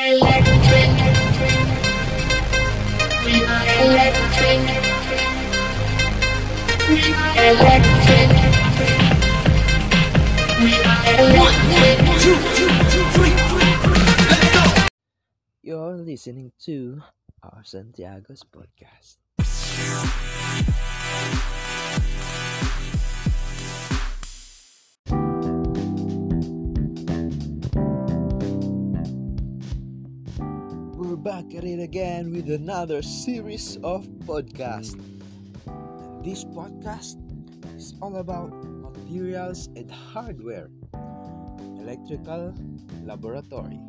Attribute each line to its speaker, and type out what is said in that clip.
Speaker 1: Electric. We are electric. We are electric. We are electric.
Speaker 2: You're listening to our Santiago's podcast. We're back at it again with another series of podcasts. This podcast is all about materials and hardware, electrical laboratory.